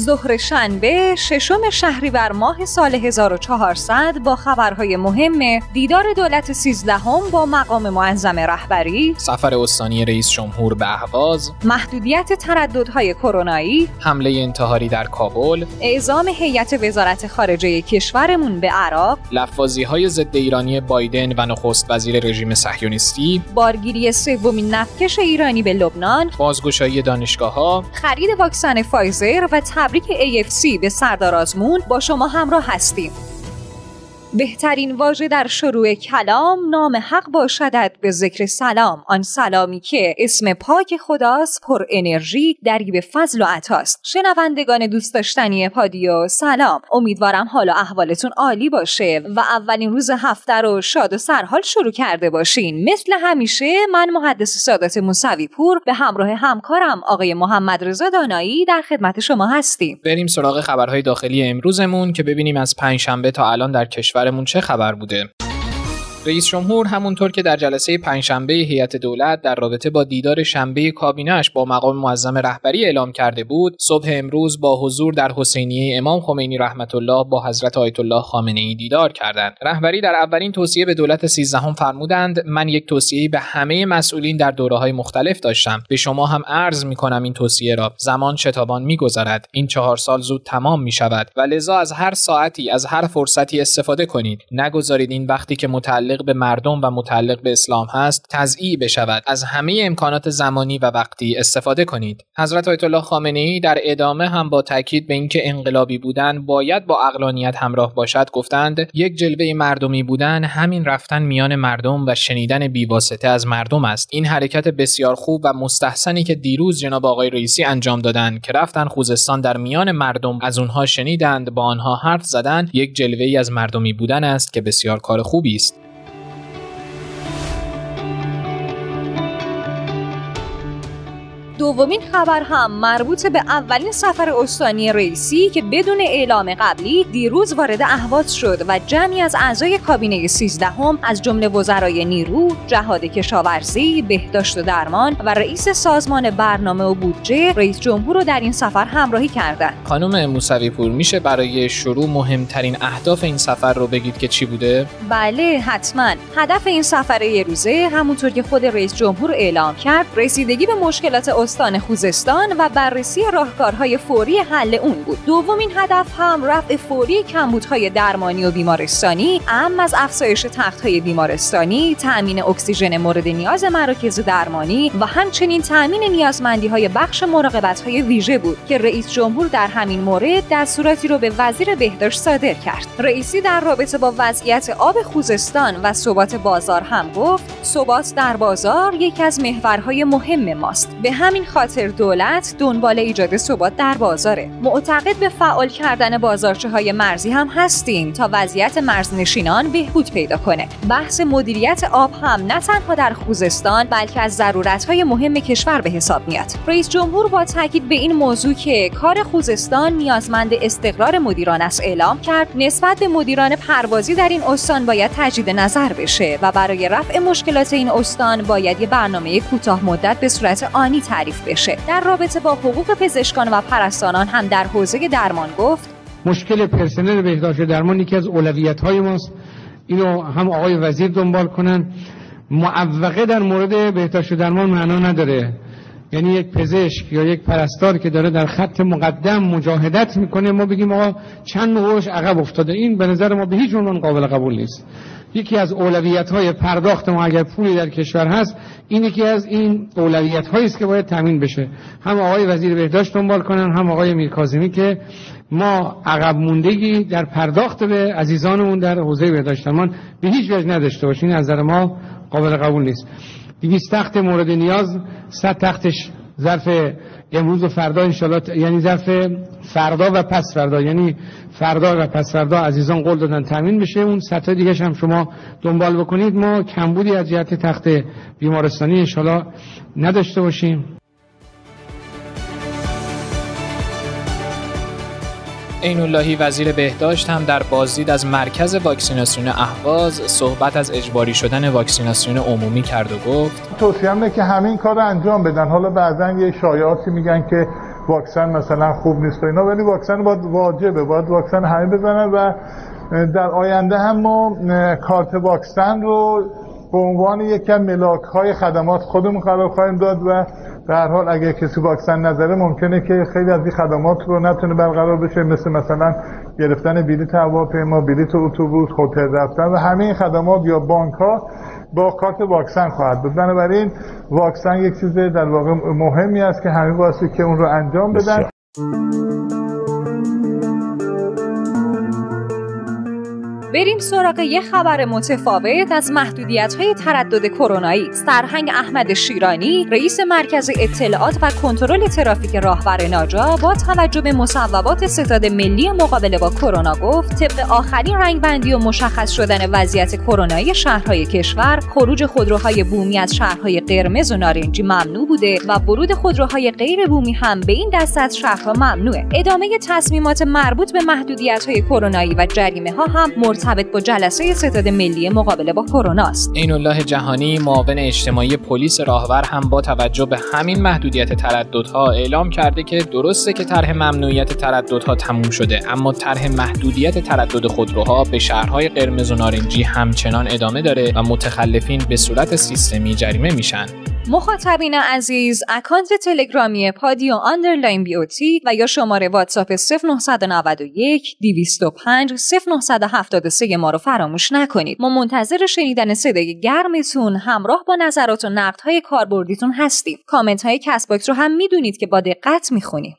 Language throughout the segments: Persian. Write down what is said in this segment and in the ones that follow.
ظهر شنبه ششم شهریور ماه سال 1400 با خبرهای مهم دیدار دولت سیزدهم با مقام معظم رهبری سفر استانی رئیس جمهور به اهواز محدودیت ترددهای کرونایی حمله انتحاری در کابل اعزام هیئت وزارت خارجه کشورمون به عراق لفاظی های ضد ایرانی بایدن و نخست وزیر رژیم صهیونیستی بارگیری سومین نفکش ایرانی به لبنان بازگشایی دانشگاه ها خرید واکسن فایزر و تبریک AFC به سردار آزمون با شما همراه هستیم. بهترین واژه در شروع کلام نام حق باشدد به ذکر سلام. آن سلامی که اسم پاک خداست پر انرژی دریب فضل و عطاست. شنوندگان دوست داشتنی پادیو سلام. امیدوارم حال و احوالتون عالی باشه و اولین روز هفته رو شاد و سرحال شروع کرده باشین. مثل همیشه من محدث سادات موسوی پور به همراه همکارم آقای محمد رضا دانایی در خدمت شما هستیم. بریم سراغ خبرهای داخلی امروزمون که ببینیم از پنجشنبه تا الان در کشور کشورمون چه خبر بوده؟ رئیس جمهور همونطور که در جلسه پنجشنبه هیئت دولت در رابطه با دیدار شنبه کابینهش با مقام معظم رهبری اعلام کرده بود صبح امروز با حضور در حسینیه امام خمینی رحمت الله با حضرت آیت الله خامنه ای دیدار کردند. رهبری در اولین توصیه به دولت سیزدهم فرمودند من یک توصیه به همه مسئولین در های مختلف داشتم. به شما هم عرض می کنم این توصیه را. زمان شتابان میگذرد. این چهار سال زود تمام می شود و لذا از هر ساعتی از هر فرصتی استفاده کنید. نگذارید این وقتی که متعلق متعلق به مردم و متعلق به اسلام هست تضییع بشود. از همه امکانات زمانی و وقتی استفاده کنید. حضرت آیت الله خامنه ای در ادامه هم با تاکید به اینکه انقلابی بودن باید با اقلانیت همراه باشد گفتند یک جلوه مردمی بودن همین رفتن میان مردم و شنیدن بیواسطه از مردم است. این حرکت بسیار خوب و مستحسنی که دیروز جناب آقای رئیسی انجام دادند که رفتن خوزستان در میان مردم از اونها شنیدند با آنها حرف زدن یک جلوه ای از مردمی بودن است که بسیار کار خوبی است. دومین خبر هم مربوط به اولین سفر استانی رئیسی که بدون اعلام قبلی دیروز وارد اهواز شد و جمعی از اعضای کابینه 13 هم از جمله وزرای نیرو، جهاد کشاورزی، بهداشت و درمان و رئیس سازمان برنامه و بودجه رئیس جمهور رو در این سفر همراهی کردند. خانم موسوی پور میشه برای شروع مهمترین اهداف این سفر رو بگید که چی بوده؟ بله حتما. هدف این سفر یه روزه همونطور که خود رئیس جمهور اعلام کرد رسیدگی به مشکلات استان خوزستان و بررسی راهکارهای فوری حل اون بود. دومین هدف هم رفع فوری کمبودهای درمانی و بیمارستانی ام از افزایش تختهای بیمارستانی تأمین اکسیژن مورد نیاز مراکز درمانی و همچنین تأمین نیازمندی های بخش مراقبت های ویژه بود که رئیس جمهور در همین مورد دستوراتی رو به وزیر بهداشت صادر کرد. رئیسی در رابطه با وضعیت آب خوزستان و ثبات بازار هم گفت ثبات در بازار یکی از محورهای مهم ماست. به همین خاطر دولت دنبال ایجاد ثبات در بازاره. معتقد به فعال کردن بازارچه های مرزی هم هستیم تا وضعیت مرزنشینان بهبود پیدا کنه. بحث مدیریت آب هم نه تنها در خوزستان بلکه از ضرورت های مهم کشور به حساب میاد. رئیس جمهور با تاکید به این موضوع که کار خوزستان نیازمند استقرار مدیران است اعلام کرد نسبت به مدیران پروازی در این استان باید تجدید نظر بشه و برای رفع مشکلات این استان باید یه برنامه کوتاه مدت به صورت آنی تعریف بشه. در رابطه با حقوق پزشکان و پرستاران هم در حوزه درمان گفت مشکل پرسنل بهداشت درمان یکی از اولویت های ماست. اینو هم آقای وزیر دنبال کنن. معوقه در مورد بهداشت درمان معنا نداره. یعنی یک پزشک یا یک پرستار که داره در خط مقدم مجاهدت می‌کنه ما بگیم آقا چند نوعش عقب افتاده. این به نظر ما به هیچ عنوان قابل قبول نیست. یکی از اولویت های پرداخت ما اگر پولی در کشور هست این یکی از این اولویت هایی است که باید تامین بشه. هم آقای وزیر بهداشت دنبال کنن هم آقای میرکاظمی که ما عقب موندگی در پرداخت به عزیزانمون در حوزه بهداشت به هیچ وجه نداشته باشین از نظر ما قابل قبول نیست. 200 تخت مورد نیاز 100 تختش ظرف امروز و فردا انشالله یعنی ظرف فردا و پس فردا. یعنی فردا و پس فردا عزیزان قول دادن تامین بشه. اون سطح دیگه هم شما دنبال بکنید. ما کمبودی از جهت تخت بیمارستانی انشالله نداشته باشیم. عین اللهی وزیر بهداشت هم در بازدید از مرکز واکسیناسیون اهواز صحبت از اجباری شدن واکسیناسیون عمومی کرد و گفت توصیه که همین کار رو انجام بدن. حالا بعضا یه شایعاتی میگن که واکسن مثلا خوب نیست و اینا ولی واکسن باید واجبه باید واکسن همه بزنن و در آینده هم ما کارت واکسن رو به عنوان از ملاک های خدمات خودمون قرار خواهیم داد و به هر حال اگر کسی واکسن نظره ممکنه که خیلی از این خدمات رو نتونه برقرار بشه مثل مثلا گرفتن بلیط هواپیما بلیط اتوبوس هتل رفتن و همه این خدمات یا بانک ها با کارت واکسن خواهد بود. بنابراین واکسن یک چیز در واقع مهمی است که همه واسه که اون رو انجام بدن. بریم سراغ یه خبر متفاوت از محدودیت های تردد کرونایی. سرهنگ احمد شیرانی رئیس مرکز اطلاعات و کنترل ترافیک راهور ناجا با توجه به مصوبات ستاد ملی مقابله با کرونا گفت طبق آخرین رنگبندی و مشخص شدن وضعیت کرونایی شهرهای کشور خروج خودروهای بومی از شهرهای قرمز و نارنجی ممنوع بوده و ورود خودروهای غیر بومی هم به این دسته از شهرها ممنوعه. ادامه تصمیمات مربوط به محدودیت های کرونایی و جریمه ها هم مرتبط با جلسه ستاد ملی مقابله با کرونا است. این الله جهانی معاون اجتماعی پلیس راهور هم با توجه به همین محدودیت ترددها اعلام کرده که درسته که طرح ممنوعیت ترددها تموم شده اما طرح محدودیت تردد خودروها به شهرهای قرمز و نارنجی همچنان ادامه داره و متخلفین به صورت سیستمی جریمه میشن. مخاطبین عزیز اکانت تلگرامی پادیو underline beauty و یا شماره واتساپ 0991 205 0973 ما رو فراموش نکنید. ما منتظر شنیدن صدای گرمتون همراه با نظرات و نقدهای کاربردیتون هستیم. کامنت های کست باکس رو هم می‌دونید که با دقت می‌خونیم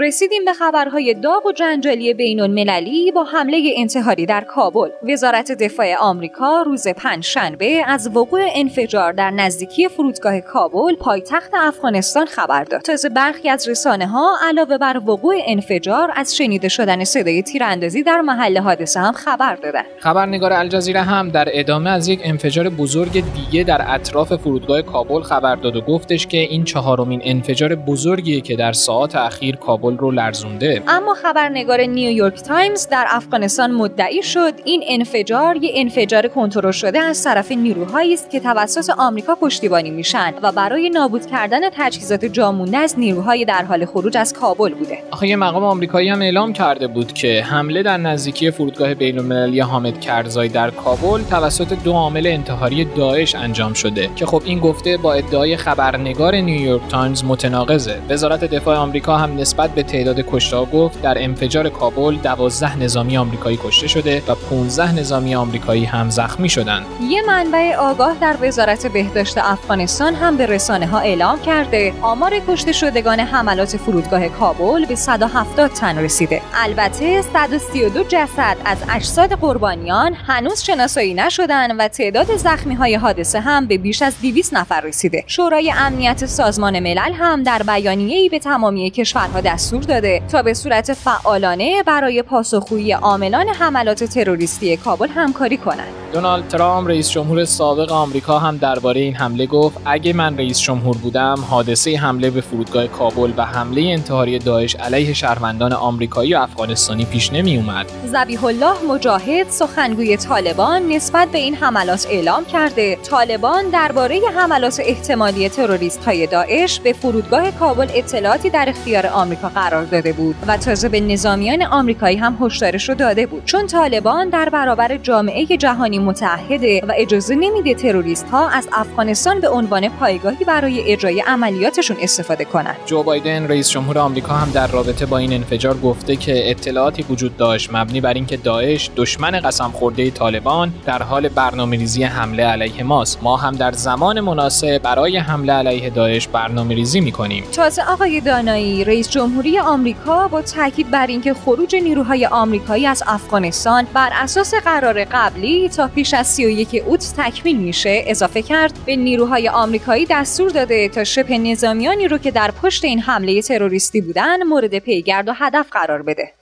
رسیدیم به خبرهای داغ و جنجالی بین المللی با حمله انتحاری در کابل. وزارت دفاع آمریکا روز شنبه از وقوع انفجار در نزدیکی فرودگاه کابل پایتخت افغانستان خبر داد. تازه برخی از رسانه ها علاوه بر وقوع انفجار از شنیده شدن صدای تیراندازی در محل حادثه هم خبر دادن. خبرنگار الجزیره هم در ادامه از یک انفجار بزرگ دیگه در اطراف فرودگاه کابل خبر داد و گفتش که این چهارمین انفجار بزرگیه که در ساعات اخیر کابل رو لرزونده. اما خبرنگار نیویورک تایمز در افغانستان مدعی شد این انفجار یه انفجار کنترل شده از طرف نیروهایی است که توسط آمریکا پشتیبانی میشن و برای نابود کردن تجهیزات جامونده از نیروهای در حال خروج از کابل بوده. آخه یه مقام آمریکایی هم اعلام کرده بود که حمله در نزدیکی فرودگاه بین‌المللی حامد کرزای در کابل توسط دو عامل انتحاری داعش انجام شده که خب این گفته با ادعای خبرنگار نیویورک تایمز متناقضه. وزارت دفاع آمریکا هم نسبت به تعداد کشته گفت در انفجار کابل 12 نظامی آمریکایی کشته شده و 15 نظامی آمریکایی هم زخمی شدند. یه منبع آگاه در وزارت بهداشت افغانستان هم به رسانه ها اعلام کرده آمار کشته شدگان حملات فرودگاه کابل به 170 تن رسیده. البته 132 جسد از اجساد قربانیان هنوز شناسایی نشدن و تعداد زخمی های حادثه هم به بیش از 200 نفر رسیده. شورای امنیت سازمان ملل هم در بیانیه‌ای به تمامی کشورها دستور دستور داده تا به صورت فعالانه برای پاسخگویی عاملان حملات تروریستی کابل همکاری کنند. دونالد ترامپ رئیس جمهور سابق آمریکا هم درباره این حمله گفت اگه من رئیس جمهور بودم حادثه حمله به فرودگاه کابل و حمله انتحاری داعش علیه شهروندان آمریکایی و افغانستانی پیش نمی اومد. ذبیح الله مجاهد سخنگوی طالبان نسبت به این حملات اعلام کرده طالبان درباره حملات احتمالی تروریست های داعش به فرودگاه کابل اطلاعاتی در اختیار آمریکا قرار داده بود و تازه به نظامیان آمریکایی هم هشدارش رو داده بود چون طالبان در برابر جامعه جهانی متحده و اجازه نمیده تروریست ها از افغانستان به عنوان پایگاهی برای اجرای عملیاتشون استفاده کنند. جو بایدن رئیس جمهور آمریکا هم در رابطه با این انفجار گفته که اطلاعاتی وجود داشت مبنی بر اینکه داعش دشمن قسم خورده طالبان در حال برنامه‌ریزی حمله علیه ماست ما هم در زمان مناسب برای حمله علیه داعش برنامه‌ریزی می‌کنیم. تازه آقای دانایی رئیس جمهوری آمریکا با تاکید بر اینکه خروج نیروهای آمریکایی از افغانستان بر اساس قرار قبلی تا پیش از 31 اوت تکمیل میشه. اضافه کرد به نیروهای آمریکایی دستور داده تا شبه نظامیانی رو که در پشت این حمله تروریستی بودن مورد پیگرد و هدف قرار بده.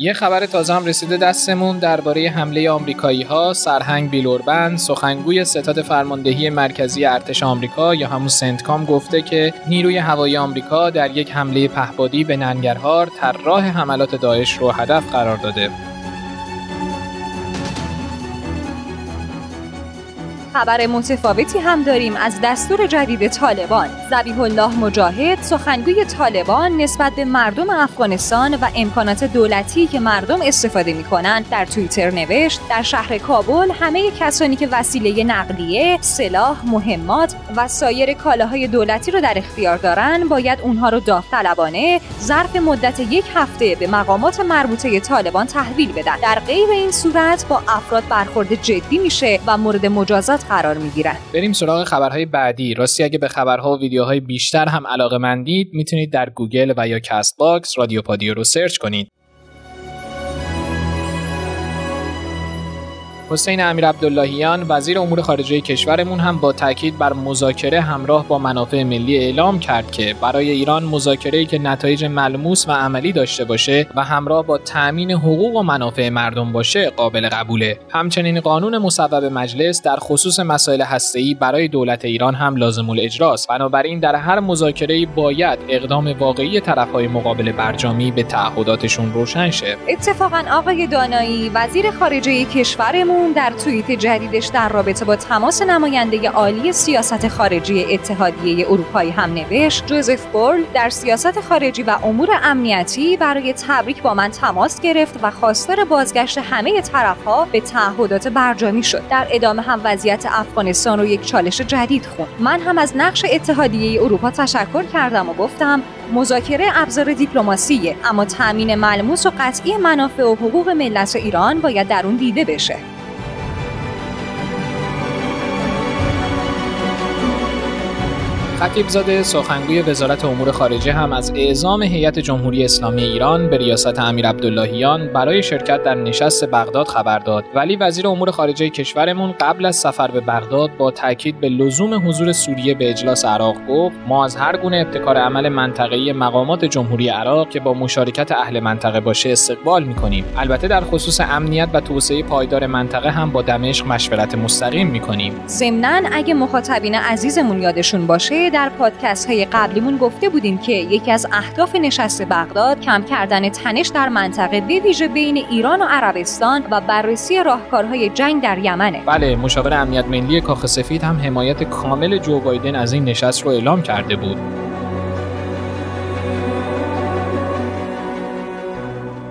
یه خبر تازه هم رسیده دستمون درباره حمله آمریکایی ها سرهنگ بیلوربند سخنگوی ستاد فرماندهی مرکزی ارتش آمریکا یا همون سنتکام گفته که نیروی هوایی آمریکا در یک حمله پهبادی به ننگرهار طراح حملات داعش رو هدف قرار داده. خبر متفاوتی هم داریم از دستور جدید طالبان. زبیح الله مجاهد سخنگوی طالبان نسبت به مردم افغانستان و امکانات دولتی که مردم استفاده می‌کنند در توییتر نوشت در شهر کابل همه کسانی که وسیله نقلیه سلاح مهمات و سایر کالاهای دولتی رو در اختیار دارن باید اونها رو داوطلبانه ظرف مدت یک هفته به مقامات مربوطه طالبان تحویل بدن. در غیر این صورت با افراد برخورد جدی میشه و مورد مجازات قرار می‌گیرن. بریم سراغ خبرهای بعدی. راستی اگه به خبرها و ویدیوهای بیشتر هم علاقه مندید می‌تونید در گوگل و یا کست باکس رادیو پادیو رو search کنید. حسین امیر عبداللهیان وزیر امور خارجه کشورمون هم با تاکید بر مذاکره همراه با منافع ملی اعلام کرد که برای ایران مذاکره‌ای که نتایج ملموس و عملی داشته باشه و همراه با تأمین حقوق و منافع مردم باشه قابل قبوله. همچنین قانون مصوب مجلس در خصوص مسائل هسته‌ای برای دولت ایران هم لازم الاجراست. بنابراین در هر مذاکره‌ای باید اقدام واقعی طرفهای مقابل برجامی به تعهداتشون روشن شه. اتفاقا آقای دانایی وزیر خارجه کشورمون در توییت جدیدش در رابطه با تماس نماینده عالی سیاست خارجی اتحادیه اروپایی هم نوشت جوزف بورل در سیاست خارجی و امور امنیتی برای تبریک با من تماس گرفت و خواستار بازگشت همه طرفها به تعهدات برجامی شد. در ادامه هم وضعیت افغانستان رو یک چالش جدید خوند. من هم از نقش اتحادیه اروپا تشکر کردم و گفتم مذاکره ابزار دیپلماسیه اما تامین ملموس و قطعی منافع و حقوق ملت ایران باید در اون دیده بشه. خطیبزاده سخنگوی وزارت امور خارجه هم از اعزام هیئت جمهوری اسلامی ایران به ریاست امیر عبداللهیان برای شرکت در نشست بغداد خبر داد. ولی وزیر امور خارجه کشورمون قبل از سفر به بغداد با تاکید به لزوم حضور سوریه به اجلاس عراق گفت ما از هر گونه ابتکار عمل منطقه‌ای مقامات جمهوری عراق که با مشارکت اهل منطقه باشه استقبال می‌کنیم. البته در خصوص امنیت و توسعه پایدار منطقه هم با دمشق مشورت مستقیم می‌کنیم. ضمنا اگه مخاطبین عزیزمون یادشون باشه در پادکست های قبلیمون گفته بودیم که یکی از اهداف نشست بغداد کم کردن تنش در منطقه به ویژه بین ایران و عربستان و بررسی راهکارهای جنگ در یمنه. بله مشاور امنیت ملی کاخ سفید هم حمایت کامل جو بایدن از این نشست رو اعلام کرده بود.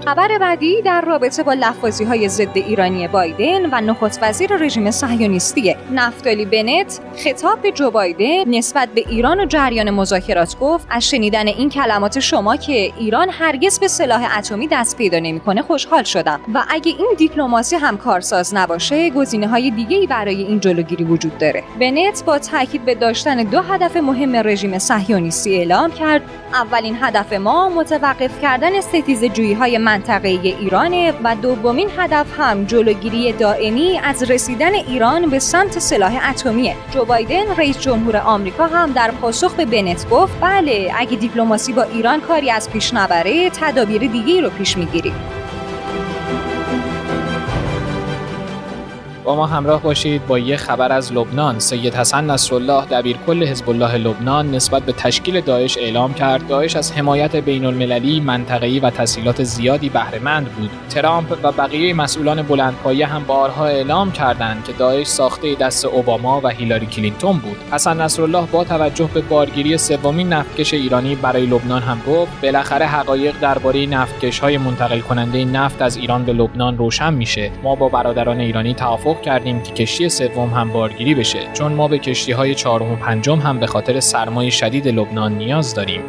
خبر بعدی در رابطه با لفاظی های ضد ایرانی بایدن و نخست وزیر رژیم صهیونیستی نفتالی بنت خطاب به جو بایدن نسبت به ایران و جریان مذاکرات گفت از شنیدن این کلمات شما که ایران هرگز به سلاح اتمی دست پیدا نمی‌کنه خوشحال شدم و اگه این دیپلماسی هم کارساز نباشه گزینه های دیگه ای برای این جلوگیری وجود داره. بنت با تاکید به داشتن دو هدف مهم رژیم صهیونیستی اعلام کرد اولین هدف ما متوقف کردن ستیز جویی های منطقه ایرانه و دومین هدف هم جلوگیری دائمی از رسیدن ایران به سمت سلاح اتمیه. جو بایدن رئیس جمهور آمریکا هم در پاسخ به بنت گفت بله اگه دیپلماسی با ایران کاری از پیش نبره تدابیر دیگه رو پیش می‌گیریم. با ما همراه باشید با یه خبر از لبنان. سید حسن نصرالله دبیرکل حزب الله لبنان نسبت به تشکیل داعش اعلام کرد. داعش از حمایت بین المللی منطقه‌ای و تسهیلات زیادی بهرهمند بود. ترامپ و بقیه مسئولان بلندپایه هم بارها اعلام کردند که داعش ساخته دست اوباما و هیلاری کلینتون بود. حسن نصرالله با توجه به بارگیری سومین نفتکش ایرانی برای لبنان هم گفت بالاخره حقایق درباره نفتکش‌های منتقل کننده نفت از ایران به لبنان روشن میشه. ما با برادران ایرانی توافق کردیم که کشتی سوم هم بارگیری بشه چون ما به کشتی های چهارم و پنجم هم به خاطر سرمایه شدید لبنان نیاز داریم.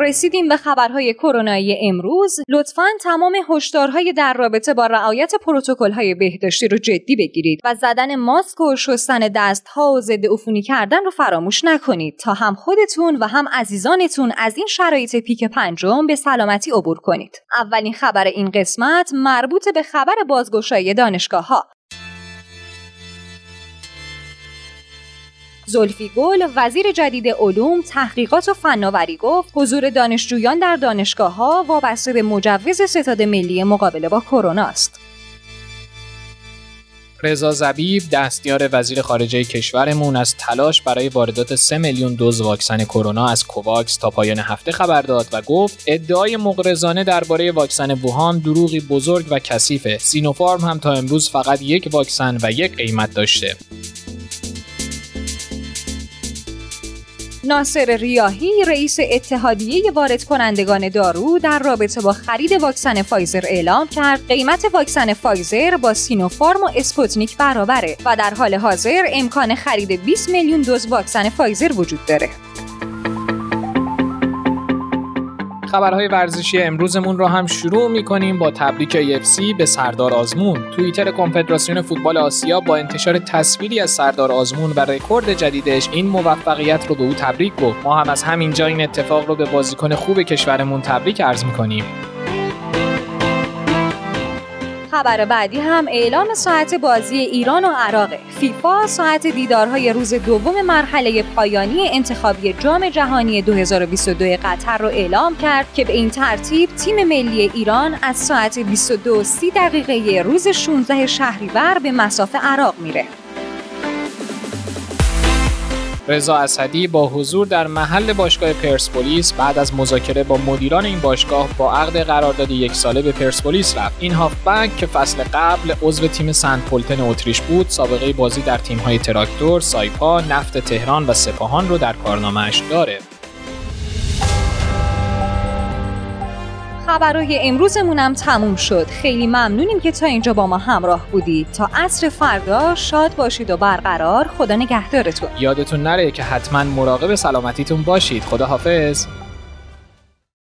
رسیدیم به خبرهای کرونایی امروز. لطفا تمام هشدارهای در رابطه با رعایت پروتکل‌های بهداشتی رو جدی بگیرید و زدن ماسک و شستن دستها و ضد عفونی کردن رو فراموش نکنید. تا هم خودتون و هم عزیزانتون از این شرایط پیک پنجم به سلامتی عبور کنید. اولین خبر این قسمت مربوط به خبر بازگشایی دانشگاه ها زلفی گل وزیر جدید علوم تحقیقات و فناوری گفت حضور دانشجویان در دانشگاه ها وابسته به مجوز ستاد ملی مقابله با کرونا است. رضا زبیب دستیار وزیر خارجه کشورمون از تلاش برای واردات 3 میلیون دوز واکسن کرونا از کوواکس تا پایان هفته خبر داد و گفت ادعای مغرضانه درباره واکسن ووهان دروغی بزرگ و کثیفه. سینوفارم هم تا امروز فقط یک واکسن و یک قیمت داشته. ناصر ریاهی رئیس اتحادیه وارد کنندگان دارو در رابطه با خرید واکسن فایزر اعلام کرد قیمت واکسن فایزر با سینوفارم و اسپوتنیک برابره و در حال حاضر امکان خرید 20 میلیون دوز واکسن فایزر وجود داره. خبرهای ورزشی امروزمون رو هم شروع می‌کنیم با تبریک AFC به سردار آزمون. توییتر کنفدراسیون فوتبال آسیا با انتشار تصویری از سردار آزمون و رکورد جدیدش این موفقیت رو به او تبریک گفت. ما هم از همینجا این اتفاق رو به بازیکن خوب کشورمون تبریک عرض می‌کنیم. خبر بعدی هم اعلام ساعت بازی ایران و عراق فیفا ساعت دیدارهای روز دوم مرحله پایانی انتخابی جام جهانی 2022 قطر رو اعلام کرد که به این ترتیب تیم ملی ایران از ساعت 22 30 دقیقه روز 16 شهریور به مساف عراق میره. رضا اسدی با حضور در محل باشگاه پرسپولیس بعد از مذاکره با مدیران این باشگاه با عقد قرارداد یک ساله به پرسپولیس رفت این هافبک که فصل قبل عضو تیم سنت پولتن اتریش بود سابقه بازی در تیم‌های تراکتور، سایپا، نفت تهران و سپاهان رو در کارنامه‌اش داره. خبرهای امروزمون هم تموم شد. خیلی ممنونیم که تا اینجا با ما همراه بودید تا عصر فردا شاد باشید و برقرار. خدا نگهدارتون. یادتون نره که حتما مراقب سلامتیتون باشید. خدا حافظ